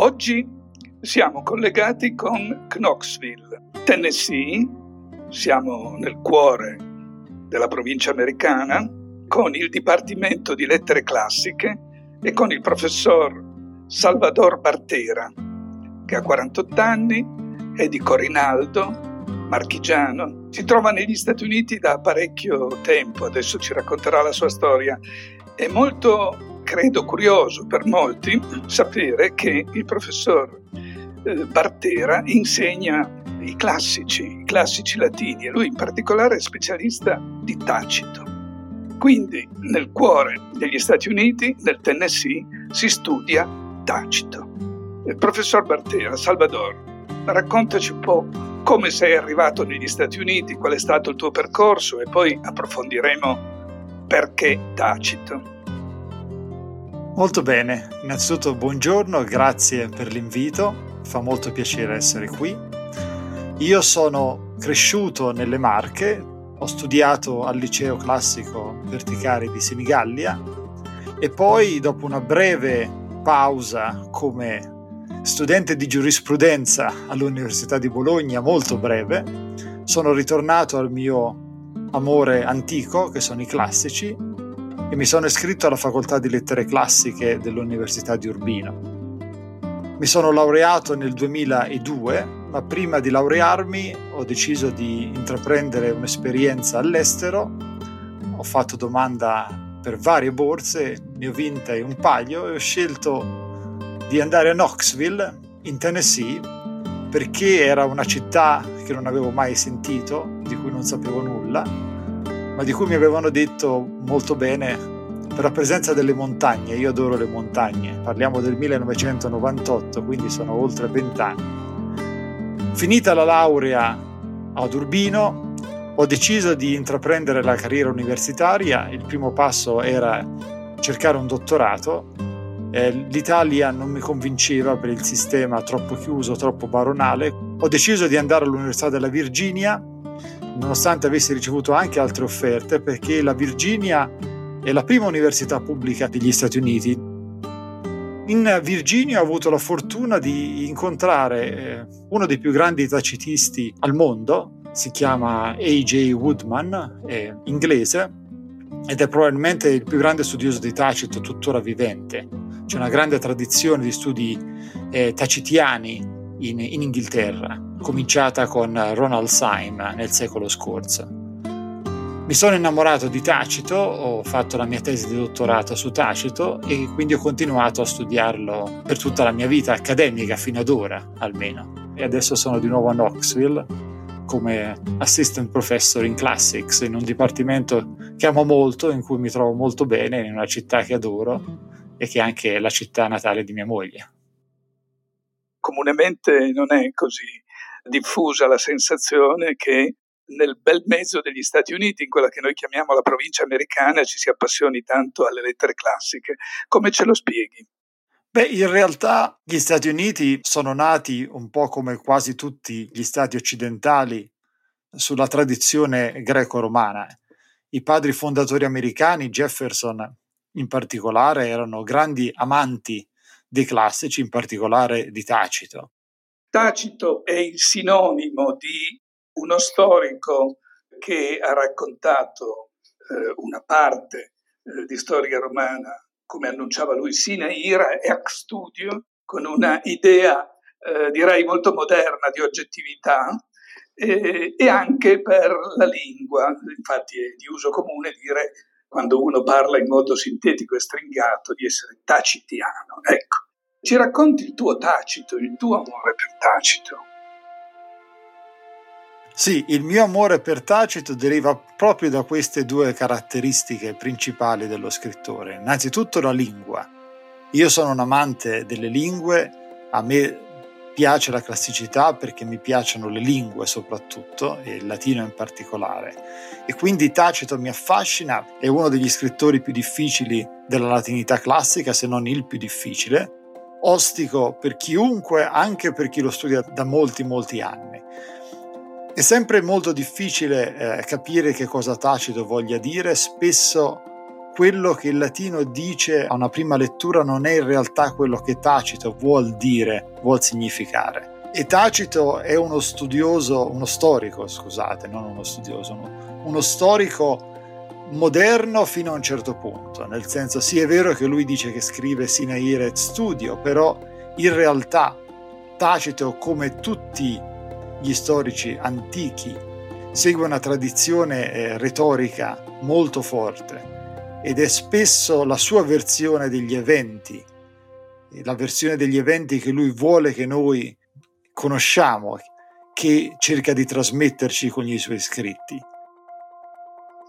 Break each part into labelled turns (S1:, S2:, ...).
S1: Oggi siamo collegati con Knoxville, Tennessee, siamo nel cuore della provincia americana, con il Dipartimento di Lettere Classiche e con il professor Salvador Bartera, che ha 48 anni, è di Corinaldo, marchigiano, si trova negli Stati Uniti da parecchio tempo, adesso ci racconterà la sua storia. È molto credo curioso per molti sapere che il professor eh, Bartera insegna i classici, i classici latini e lui in particolare è specialista di Tacito. Quindi nel cuore degli Stati Uniti, nel Tennessee, si studia Tacito. Il professor Bartera, Salvador, raccontaci un po' come sei arrivato negli Stati Uniti, qual è stato il tuo percorso e poi approfondiremo perché Tacito.
S2: Molto bene, innanzitutto buongiorno, grazie per l'invito, fa molto piacere essere qui. Io sono cresciuto nelle Marche, ho studiato al liceo classico Verticari di Senigallia e poi dopo una breve pausa come studente di giurisprudenza all'Università di Bologna, molto breve, sono ritornato al mio amore antico, che sono i classici, e mi sono iscritto alla facoltà di lettere classiche dell'Università di Urbino. Mi sono laureato nel 2002, ma prima di laurearmi ho deciso di intraprendere un'esperienza all'estero. Ho fatto domanda per varie borse, ne ho vinte un paio e ho scelto di andare a Knoxville, in Tennessee, perché era una città che non avevo mai sentito, di cui non sapevo nulla ma di cui mi avevano detto molto bene per la presenza delle montagne. Io adoro le montagne, parliamo del 1998, quindi sono oltre vent'anni. Finita la laurea ad Urbino, ho deciso di intraprendere la carriera universitaria. Il primo passo era cercare un dottorato. Eh, L'Italia non mi convinceva per il sistema troppo chiuso, troppo baronale. Ho deciso di andare all'Università della Virginia nonostante avessi ricevuto anche altre offerte, perché la Virginia è la prima università pubblica degli Stati Uniti. In Virginia ho avuto la fortuna di incontrare eh, uno dei più grandi tacitisti al mondo, si chiama A.J. Woodman, è inglese ed è probabilmente il più grande studioso di Tacito tuttora vivente. C'è una grande tradizione di studi eh, tacitiani in, in Inghilterra, cominciata con Ronald Syme nel secolo scorso. Mi sono innamorato di Tacito, ho fatto la mia tesi di dottorato su Tacito e quindi ho continuato a studiarlo per tutta la mia vita accademica fino ad ora almeno. E adesso sono di nuovo a Knoxville come assistant professor in classics in un dipartimento che amo molto, in cui mi trovo molto bene, in una città che adoro e che è anche la città natale di mia moglie
S1: comunemente non è così diffusa la sensazione che nel bel mezzo degli Stati Uniti, in quella che noi chiamiamo la provincia americana, ci si appassioni tanto alle lettere classiche. Come ce lo spieghi?
S2: Beh, in realtà gli Stati Uniti sono nati un po' come quasi tutti gli stati occidentali sulla tradizione greco-romana. I padri fondatori americani, Jefferson in particolare, erano grandi amanti dei classici, in particolare di Tacito.
S1: Tacito è il sinonimo di uno storico che ha raccontato eh, una parte eh, di storia romana, come annunciava lui, sine ira e ac studio, con una idea eh, direi molto moderna di oggettività e anche per la lingua. Infatti è di uso comune dire quando uno parla in modo sintetico e stringato, di essere tacitiano. Ecco, ci racconti il tuo Tacito, il tuo amore per Tacito.
S2: Sì, il mio amore per Tacito deriva proprio da queste due caratteristiche principali dello scrittore. Innanzitutto la lingua. Io sono un amante delle lingue, a me piace la classicità perché mi piacciono le lingue soprattutto, e il latino in particolare. E quindi Tacito mi affascina, è uno degli scrittori più difficili della latinità classica, se non il più difficile, ostico per chiunque, anche per chi lo studia da molti, molti anni. È sempre molto difficile eh, capire che cosa Tacito voglia dire, spesso quello che il latino dice a una prima lettura non è in realtà quello che Tacito vuol dire, vuol significare. E Tacito è uno studioso, uno storico, scusate, non uno studioso, uno, uno storico moderno fino a un certo punto, nel senso sì è vero che lui dice che scrive sine ire et studio, però in realtà Tacito come tutti gli storici antichi segue una tradizione eh, retorica molto forte ed è spesso la sua versione degli eventi, la versione degli eventi che lui vuole che noi conosciamo, che cerca di trasmetterci con i suoi scritti.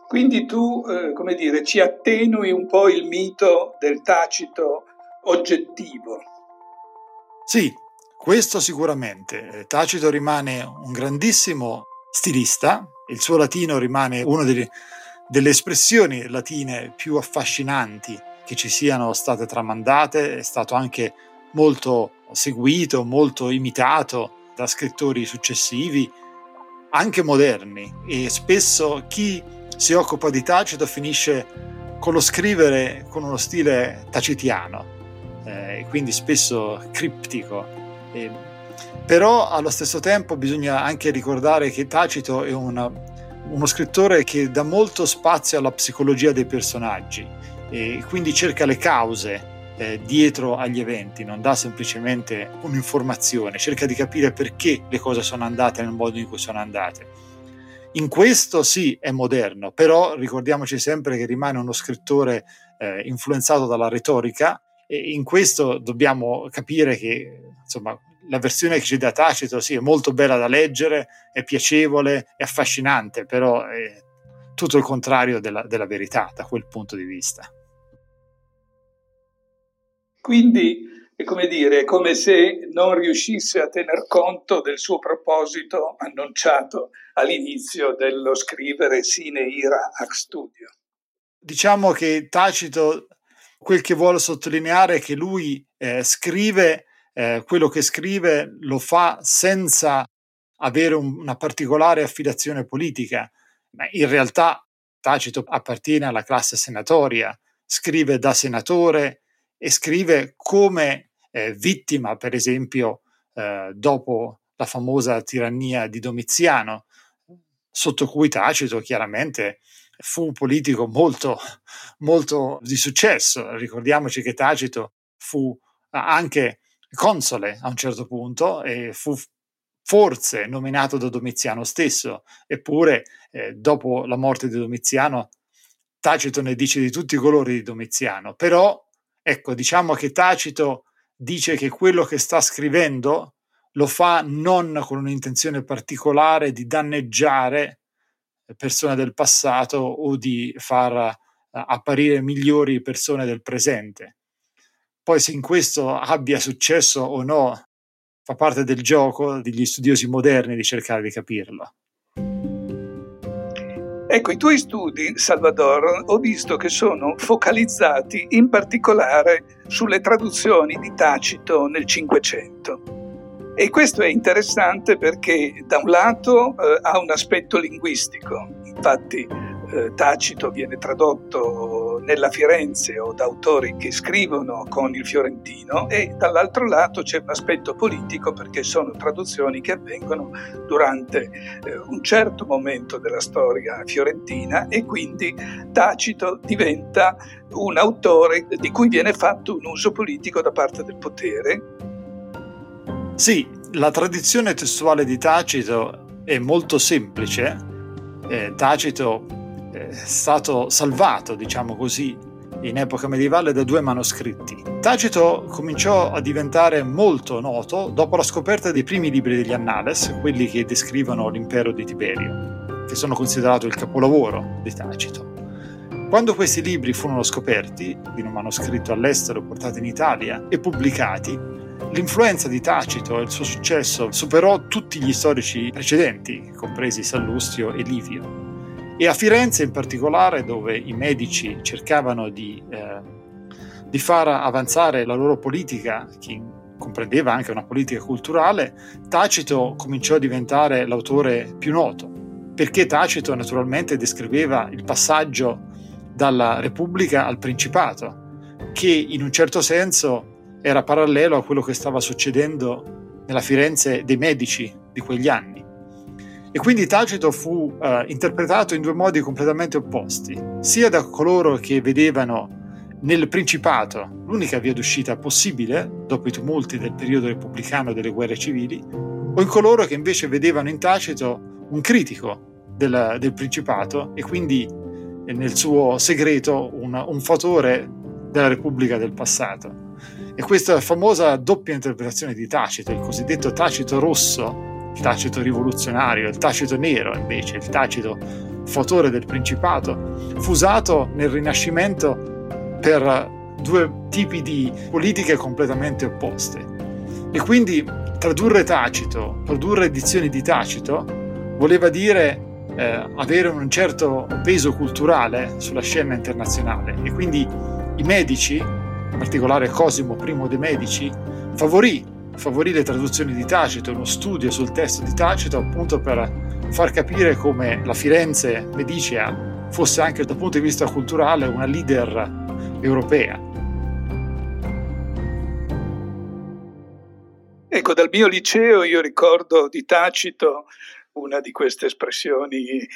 S1: Quindi tu, eh, come dire, ci attenui un po' il mito del tacito oggettivo.
S2: Sì, questo sicuramente. Tacito rimane un grandissimo stilista, il suo latino rimane uno degli, delle espressioni latine più affascinanti che ci siano state tramandate, è stato anche molto seguito, molto imitato da scrittori successivi, anche moderni, e spesso chi si occupa di Tacito finisce con lo scrivere con uno stile tacitiano, eh, quindi spesso criptico. E, però allo stesso tempo bisogna anche ricordare che Tacito è una uno scrittore che dà molto spazio alla psicologia dei personaggi e quindi cerca le cause eh, dietro agli eventi, non dà semplicemente un'informazione, cerca di capire perché le cose sono andate nel modo in cui sono andate. In questo sì è moderno, però ricordiamoci sempre che rimane uno scrittore eh, influenzato dalla retorica e in questo dobbiamo capire che insomma, la versione che ci dà Tacito sì, è molto bella da leggere, è piacevole, è affascinante, però è tutto il contrario della, della verità da quel punto di vista.
S1: Quindi è come dire, è come se non riuscisse a tener conto del suo proposito annunciato all'inizio dello scrivere sine ira ac studio.
S2: Diciamo che Tacito quel che vuole sottolineare è che lui eh, scrive eh, quello che scrive lo fa senza avere un, una particolare affiliazione politica, ma in realtà Tacito appartiene alla classe senatoria, scrive da senatore e scrive come eh, vittima, per esempio, eh, dopo la famosa tirannia di Domiziano, sotto cui Tacito chiaramente fu un politico molto, molto di successo. Ricordiamoci che Tacito fu anche console a un certo punto e fu forse nominato da Domiziano stesso, eppure eh, dopo la morte di Domiziano Tacito ne dice di tutti i colori di Domiziano, però ecco diciamo che Tacito dice che quello che sta scrivendo lo fa non con un'intenzione particolare di danneggiare persone del passato o di far uh, apparire migliori persone del presente, poi se in questo abbia successo o no, fa parte del gioco degli studiosi moderni di cercare di capirlo.
S1: Ecco, i tuoi studi, Salvador, ho visto che sono focalizzati in particolare sulle traduzioni di Tacito nel Cinquecento. E questo è interessante perché da un lato eh, ha un aspetto linguistico, infatti eh, Tacito viene tradotto nella Firenze o da autori che scrivono con il fiorentino e dall'altro lato c'è un aspetto politico perché sono traduzioni che avvengono durante eh, un certo momento della storia fiorentina e quindi Tacito diventa un autore di cui viene fatto un uso politico da parte del potere.
S2: Sì, la tradizione testuale di Tacito è molto semplice. Eh, Tacito è stato salvato, diciamo così, in epoca medievale da due manoscritti. Tacito cominciò a diventare molto noto dopo la scoperta dei primi libri degli Annales, quelli che descrivono l'impero di Tiberio, che sono considerato il capolavoro di Tacito. Quando questi libri furono scoperti, in un manoscritto all'estero portato in Italia e pubblicati, l'influenza di Tacito e il suo successo superò tutti gli storici precedenti, compresi Sallustio e Livio. E a Firenze in particolare, dove i medici cercavano di, eh, di far avanzare la loro politica, che comprendeva anche una politica culturale, Tacito cominciò a diventare l'autore più noto, perché Tacito naturalmente descriveva il passaggio dalla Repubblica al Principato, che in un certo senso era parallelo a quello che stava succedendo nella Firenze dei Medici di quegli anni. E quindi Tacito fu uh, interpretato in due modi completamente opposti, sia da coloro che vedevano nel Principato l'unica via d'uscita possibile dopo i tumulti del periodo repubblicano delle guerre civili, o in coloro che invece vedevano in Tacito un critico del, del Principato e quindi nel suo segreto un, un fautore della Repubblica del passato. E questa famosa doppia interpretazione di Tacito, il cosiddetto Tacito rosso, il Tacito rivoluzionario, il Tacito nero invece, il Tacito fautore del Principato, fu usato nel Rinascimento per due tipi di politiche completamente opposte. E quindi tradurre Tacito, produrre edizioni di Tacito, voleva dire eh, avere un certo peso culturale sulla scena internazionale e quindi i medici, in particolare Cosimo I dei Medici, favorì, favorì le traduzioni di Tacito, uno studio sul testo di Tacito appunto per far capire come la Firenze medicea fosse anche dal punto di vista culturale una leader europea.
S1: Ecco, dal mio liceo io ricordo di Tacito una di queste espressioni eh,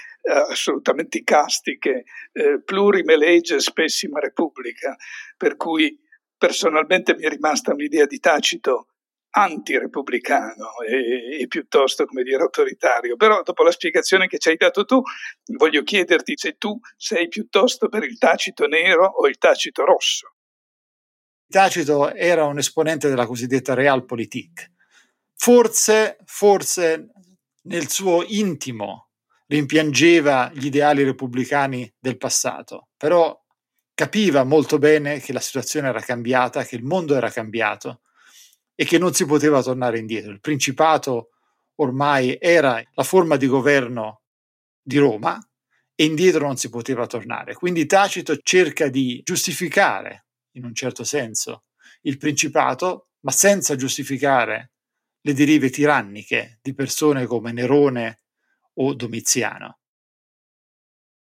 S1: assolutamente icastiche, eh, plurime legge spessima repubblica, per cui personalmente mi è rimasta un'idea di Tacito antirepubblicano e, e piuttosto, come dire, autoritario. Però dopo la spiegazione che ci hai dato tu, voglio chiederti se tu sei piuttosto per il Tacito nero o il Tacito rosso.
S2: Tacito era un esponente della cosiddetta Realpolitik. Forse, forse nel suo intimo rimpiangeva gli ideali repubblicani del passato, però capiva molto bene che la situazione era cambiata, che il mondo era cambiato e che non si poteva tornare indietro. Il Principato ormai era la forma di governo di Roma e indietro non si poteva tornare. Quindi Tacito cerca di giustificare, in un certo senso, il Principato, ma senza giustificare le derive tiranniche di persone come Nerone o Domiziano.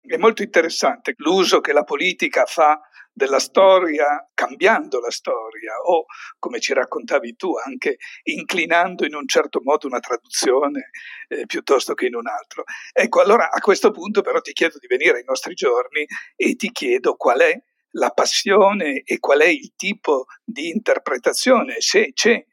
S1: È molto interessante l'uso che la politica fa della storia cambiando la storia o, come ci raccontavi tu, anche inclinando in un certo modo una traduzione eh, piuttosto che in un altro. Ecco, allora a questo punto però ti chiedo di venire ai nostri giorni e ti chiedo qual è la passione e qual è il tipo di interpretazione, se c'è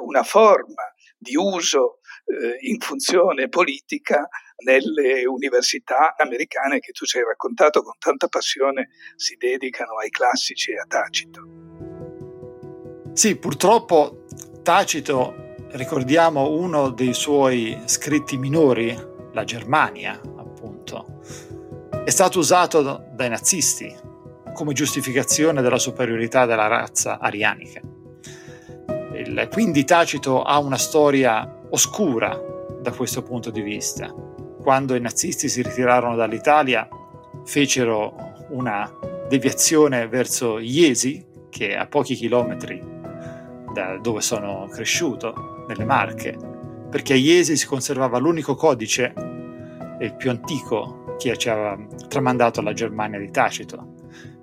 S1: una forma di uso eh, in funzione politica nelle università americane che tu ci hai raccontato con tanta passione si dedicano ai classici e a Tacito.
S2: Sì, purtroppo Tacito, ricordiamo uno dei suoi scritti minori, la Germania, appunto, è stato usato dai nazisti come giustificazione della superiorità della razza arianica. Quindi Tacito ha una storia oscura da questo punto di vista. Quando i nazisti si ritirarono dall'Italia fecero una deviazione verso Iesi, che è a pochi chilometri da dove sono cresciuto, nelle Marche, perché a Iesi si conservava l'unico codice, il più antico, che ci aveva tramandato la Germania di Tacito.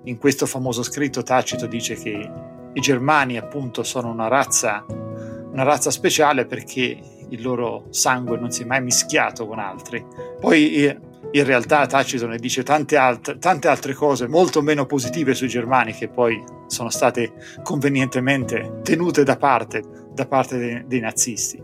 S2: In questo famoso scritto Tacito dice che i germani appunto sono una razza, una razza speciale perché il loro sangue non si è mai mischiato con altri. Poi in realtà Tacito ne dice tante, alt- tante altre cose molto meno positive sui germani che poi sono state convenientemente tenute da parte, da parte dei, dei nazisti.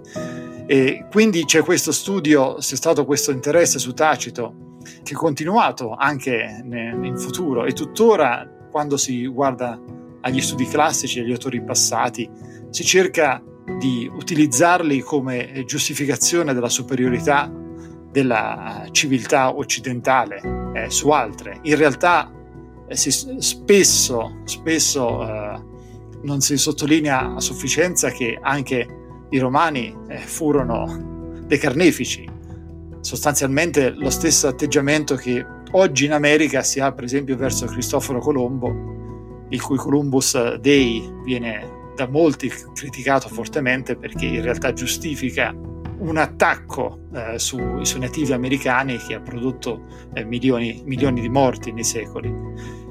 S2: E quindi c'è questo studio, c'è stato questo interesse su Tacito che è continuato anche in futuro e tuttora quando si guarda agli studi classici, agli autori passati, si cerca di utilizzarli come giustificazione della superiorità della civiltà occidentale eh, su altre. In realtà eh, si, spesso, spesso eh, non si sottolinea a sufficienza che anche i romani eh, furono dei carnefici. Sostanzialmente lo stesso atteggiamento che oggi in America si ha per esempio verso Cristoforo Colombo, il cui Columbus Day viene da molti criticato fortemente perché in realtà giustifica un attacco eh, su, sui nativi americani che ha prodotto eh, milioni, milioni di morti nei secoli.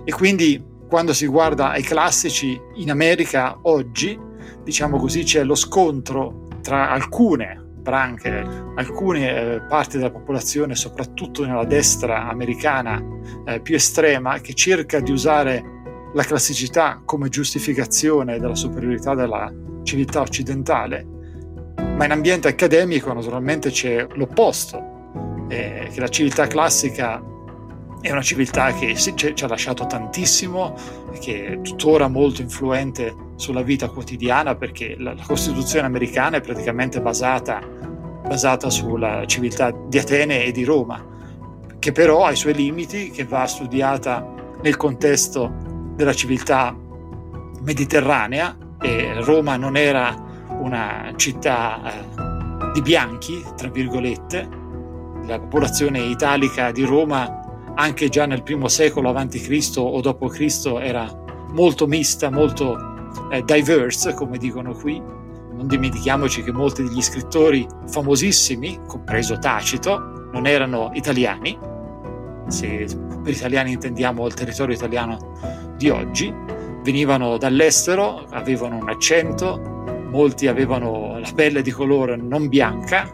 S2: E quindi quando si guarda ai classici in America oggi, diciamo così, c'è lo scontro tra alcune branche, alcune eh, parti della popolazione, soprattutto nella destra americana eh, più estrema, che cerca di usare la classicità come giustificazione della superiorità della civiltà occidentale, ma in ambiente accademico naturalmente c'è l'opposto, eh, che la civiltà classica è una civiltà che ci ha lasciato tantissimo, che è tuttora molto influente sulla vita quotidiana perché la Costituzione americana è praticamente basata, basata sulla civiltà di Atene e di Roma, che però ha i suoi limiti, che va studiata nel contesto della civiltà mediterranea e Roma non era una città eh, di bianchi, tra virgolette. La popolazione italica di Roma anche già nel primo secolo a.C. o d.C. era molto mista, molto eh, diverse, come dicono qui. Non dimentichiamoci che molti degli scrittori famosissimi, compreso Tacito, non erano italiani. Se per italiani intendiamo il territorio italiano di oggi, venivano dall'estero, avevano un accento, molti avevano la pelle di colore non bianca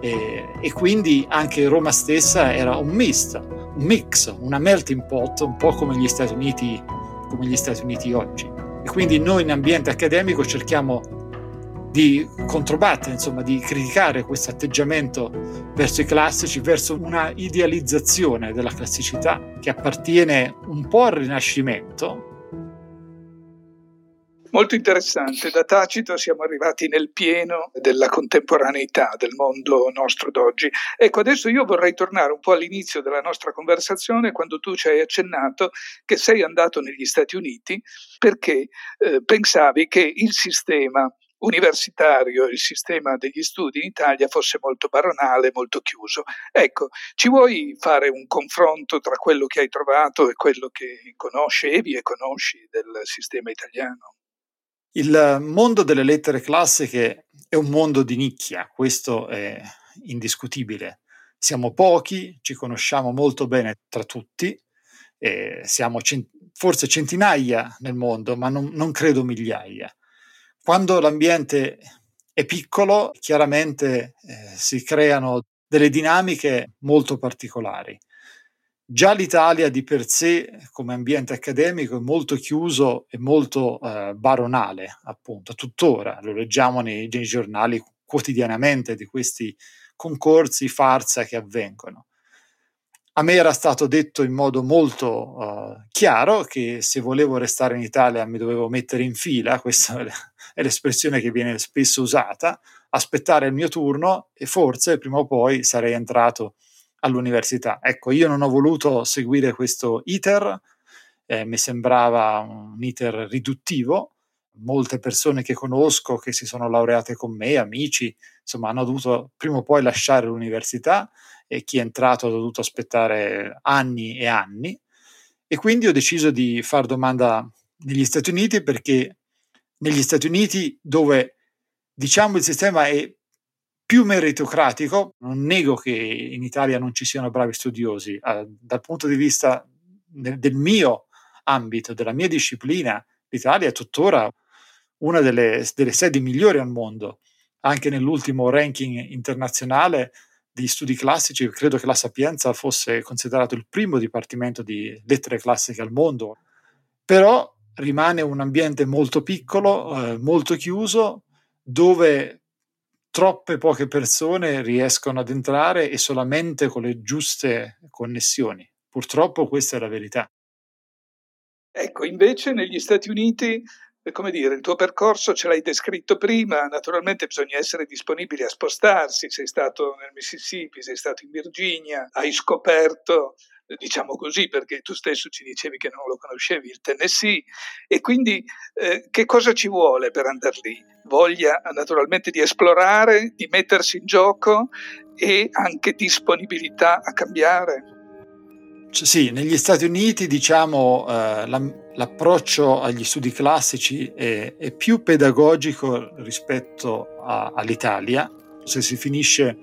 S2: e, e quindi anche Roma stessa era un mist, un mix, una melting pot, un po' come gli Stati Uniti, come gli Stati Uniti oggi. E quindi noi in ambiente accademico cerchiamo di controbattere, insomma, di criticare questo atteggiamento verso i classici, verso una idealizzazione della classicità che appartiene un po' al Rinascimento.
S1: Molto interessante, da Tacito siamo arrivati nel pieno della contemporaneità del mondo nostro d'oggi. Ecco, adesso io vorrei tornare un po' all'inizio della nostra conversazione, quando tu ci hai accennato che sei andato negli Stati Uniti perché eh, pensavi che il sistema universitario, il sistema degli studi in Italia fosse molto baronale, molto chiuso. Ecco, ci vuoi fare un confronto tra quello che hai trovato e quello che conoscevi e conosci del sistema italiano?
S2: Il mondo delle lettere classiche è un mondo di nicchia, questo è indiscutibile. Siamo pochi, ci conosciamo molto bene tra tutti, siamo cent- forse centinaia nel mondo, ma non, non credo migliaia. Quando l'ambiente è piccolo, chiaramente eh, si creano delle dinamiche molto particolari. Già l'Italia di per sé, come ambiente accademico, è molto chiuso e molto eh, baronale, appunto, tuttora. Lo leggiamo nei, nei giornali quotidianamente di questi concorsi farsa che avvengono. A me era stato detto in modo molto uh, chiaro che se volevo restare in Italia mi dovevo mettere in fila, questa è l'espressione che viene spesso usata, aspettare il mio turno e forse prima o poi sarei entrato all'università. Ecco, io non ho voluto seguire questo iter, eh, mi sembrava un iter riduttivo. Molte persone che conosco che si sono laureate con me, amici, insomma, hanno dovuto prima o poi lasciare l'università e chi è entrato ha dovuto aspettare anni e anni. E quindi ho deciso di fare domanda negli Stati Uniti perché negli Stati Uniti dove diciamo il sistema è più meritocratico, non nego che in Italia non ci siano bravi studiosi, eh, dal punto di vista del, del mio ambito, della mia disciplina, l'Italia è tuttora una delle, delle sedi migliori al mondo. Anche nell'ultimo ranking internazionale di studi classici, credo che la Sapienza fosse considerato il primo dipartimento di lettere classiche al mondo. Però rimane un ambiente molto piccolo, eh, molto chiuso, dove troppe poche persone riescono ad entrare e solamente con le giuste connessioni. Purtroppo questa è la verità.
S1: Ecco, invece negli Stati Uniti, come dire, il tuo percorso ce l'hai descritto prima, naturalmente bisogna essere disponibili a spostarsi, sei stato nel Mississippi, sei stato in Virginia, hai scoperto diciamo così, perché tu stesso ci dicevi che non lo conoscevi, il Tennessee, e quindi eh, che cosa ci vuole per andare lì? Voglia naturalmente di esplorare, di mettersi in gioco e anche disponibilità a cambiare.
S2: Sì, negli Stati Uniti diciamo eh, la, l'approccio agli studi classici è, è più pedagogico rispetto a, all'Italia. Se si finisce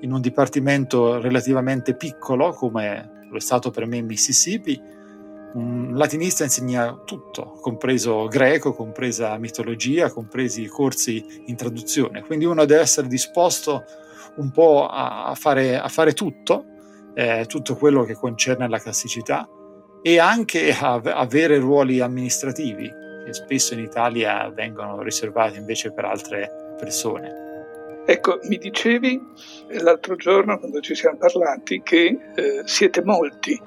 S2: in un dipartimento relativamente piccolo come lo è stato per me in Mississippi, un latinista insegna tutto, compreso greco, compresa mitologia, compresi i corsi in traduzione. Quindi uno deve essere disposto un po' a fare, a fare tutto, eh, tutto quello che concerne la classicità e anche a avere ruoli amministrativi che spesso in Italia vengono riservati invece per altre persone.
S1: Ecco, mi dicevi l'altro giorno quando ci siamo parlati che eh, siete molti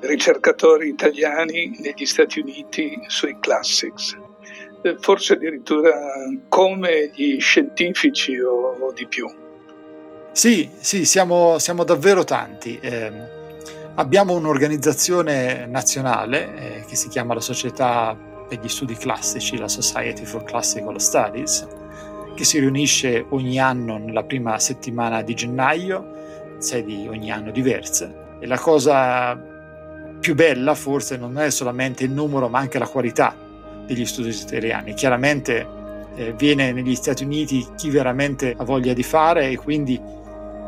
S1: ricercatori italiani negli Stati Uniti sui classics, eh, forse addirittura come gli scientifici o, o di più.
S2: Sì, sì, siamo, siamo davvero tanti. Eh, abbiamo un'organizzazione nazionale eh, che si chiama la Società per gli Studi Classici, la Society for Classical Studies, che si riunisce ogni anno nella prima settimana di gennaio, sedi ogni anno diverse. E la cosa più bella forse non è solamente il numero, ma anche la qualità degli studi italiani. Chiaramente eh, viene negli Stati Uniti chi veramente ha voglia di fare e quindi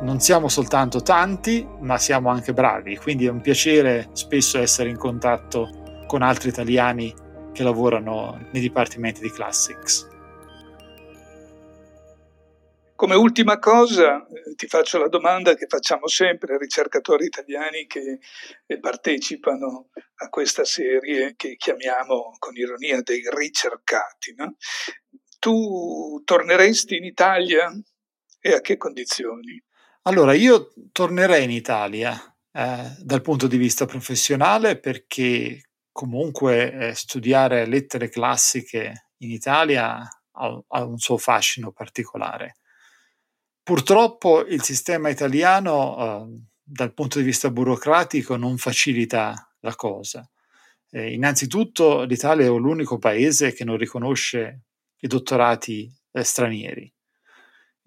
S2: non siamo soltanto tanti, ma siamo anche bravi. Quindi è un piacere spesso essere in contatto con altri italiani che lavorano nei dipartimenti di Classics.
S1: Come ultima cosa eh, ti faccio la domanda che facciamo sempre ai ricercatori italiani che eh, partecipano a questa serie che chiamiamo con ironia dei ricercati. No? Tu torneresti in Italia e a che condizioni?
S2: Allora, io tornerei in Italia eh, dal punto di vista professionale perché comunque eh, studiare lettere classiche in Italia ha, ha un suo fascino particolare Purtroppo il sistema italiano eh, dal punto di vista burocratico non facilita la cosa. Eh, innanzitutto l'Italia è l'unico paese che non riconosce i dottorati eh, stranieri.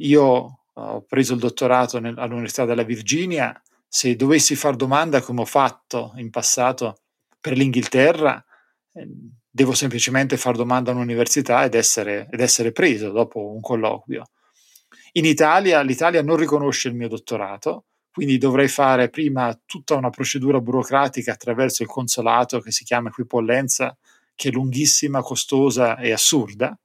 S2: Io ho preso il dottorato nel, all'Università della Virginia, se dovessi far domanda come ho fatto in passato per l'Inghilterra, eh, devo semplicemente far domanda a un'università ed essere, ed essere preso dopo un colloquio in Italia l'Italia non riconosce il mio dottorato, quindi dovrei fare prima tutta una procedura burocratica attraverso il consolato che si chiama equipollenza, che è lunghissima, costosa e assurda.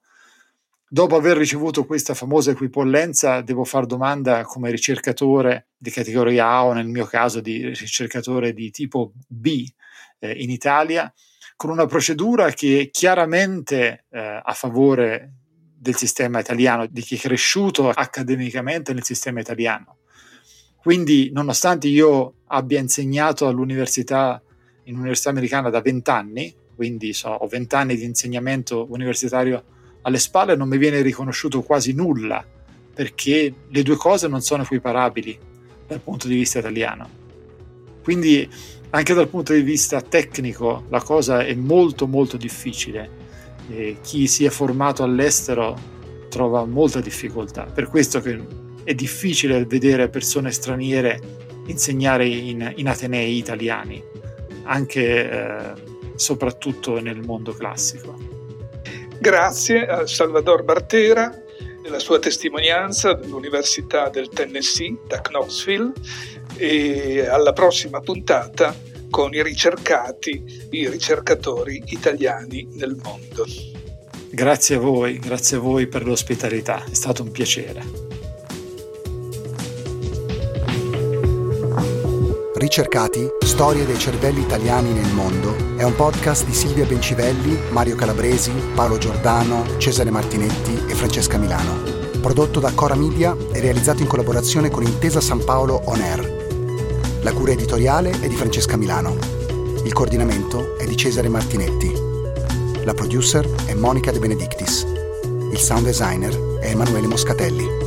S2: Dopo aver ricevuto questa famosa equipollenza, devo fare domanda come ricercatore di categoria A o nel mio caso di ricercatore di tipo B eh, in Italia, con una procedura che è chiaramente eh, a favore del sistema italiano, di chi è cresciuto accademicamente nel sistema italiano. Quindi, nonostante io abbia insegnato all'università, in università americana da vent'anni, quindi so, ho vent'anni di insegnamento universitario alle spalle, non mi viene riconosciuto quasi nulla, perché le due cose non sono equiparabili dal punto di vista italiano. Quindi, anche dal punto di vista tecnico, la cosa è molto molto difficile e chi si è formato all'estero trova molta difficoltà. Per questo che è difficile vedere persone straniere insegnare in, in atenei italiani, anche eh, soprattutto nel mondo classico.
S1: Grazie a Salvador Bartera della sua testimonianza dell'Università del Tennessee da Knoxville e alla prossima puntata con i ricercati, i ricercatori italiani nel mondo.
S2: Grazie a voi, grazie a voi per l'ospitalità, è stato un piacere.
S3: Ricercati, storie dei cervelli italiani nel mondo è un podcast di Silvia Bencivelli, Mario Calabresi, Paolo Giordano, Cesare Martinetti e Francesca Milano. Prodotto da Cora Media e realizzato in collaborazione con Intesa San Paolo On Air la cura editoriale è di Francesca Milano. Il coordinamento è di Cesare Martinetti. La producer è Monica De Benedictis. Il sound designer è Emanuele Moscatelli.